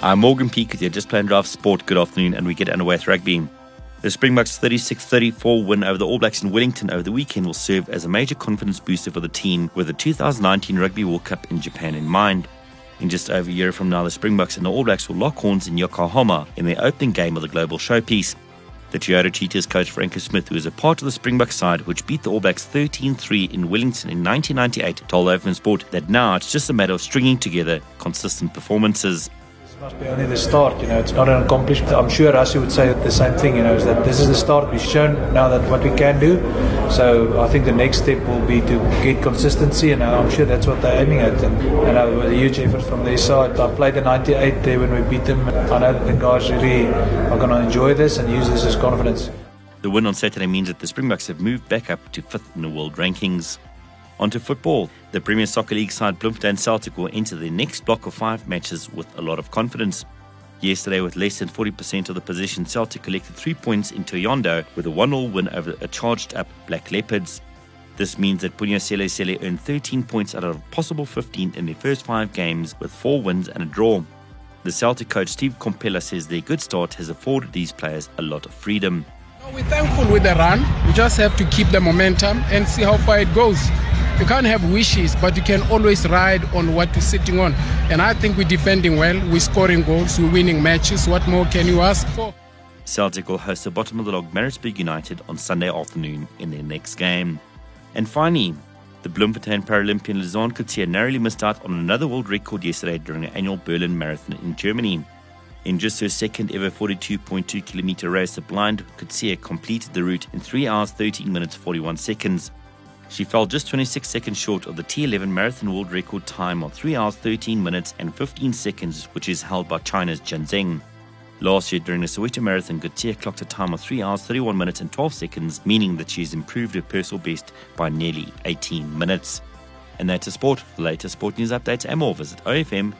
I'm Morgan Peak with your Just Plain Draft Sport. Good afternoon, and we get underway with rugby. The Springboks' 36 34 win over the All Blacks in Wellington over the weekend will serve as a major confidence booster for the team with the 2019 Rugby World Cup in Japan in mind. In just over a year from now, the Springboks and the All Blacks will lock horns in Yokohama in their opening game of the global showpiece. The Toyota Cheetahs coach Franco Smith, who is a part of the Springbok side which beat the All Blacks 13 3 in Wellington in 1998, told OFM Sport that now it's just a matter of stringing together consistent performances must be only the start, you know, it's not an accomplishment. I'm sure Rassie would say the same thing, you know, is that this is the start. We've shown now that what we can do. So I think the next step will be to get consistency, and I'm sure that's what they're aiming at. And, and uh, a huge effort from their side. I played the 98 there when we beat them. I know that the guys really are going to enjoy this and use this as confidence. The win on Saturday means that the Springboks have moved back up to fifth in the world rankings. Onto football. The Premier Soccer League side Bloemfontein Celtic will enter the next block of five matches with a lot of confidence. Yesterday, with less than 40% of the position, Celtic collected three points in Thohoyandou with a 1 0 win over a charged up Black Leopards. This means that Phunya Sele earned 13 points out of a possible 15 in their first five games with four wins and a draw. The Celtic coach Steve Komphela says their good start has afforded these players a lot of freedom. We're thankful with the run. We just have to keep the momentum and see how far it goes you can't have wishes, but you can always ride on what you're sitting on. And I think we're defending well, we're scoring goals, we're winning matches. What more can you ask for? Celtic will host the bottom of the log Maritzburg United on Sunday afternoon in their next game. And finally, the Bloemfontein Paralympian Louzanne Coetzee narrowly missed out on another world record yesterday during the annual Berlin Marathon in Germany. In just her second ever 42.2 kilometer race, the blind Coetzee completed the route in 3 hours 13 minutes 41 seconds. She fell just 26 seconds short of the T11 marathon world record time of 3 hours 13 minutes and 15 seconds, which is held by China's Zhang Zheng. Last year, during the Soweto Marathon, Coetzee clocked a time of 3 hours 31 minutes and 12 seconds, meaning that she has improved her personal best by nearly 18 minutes. And that's a sport. For latest sport news updates and more, visit ofm.co.za.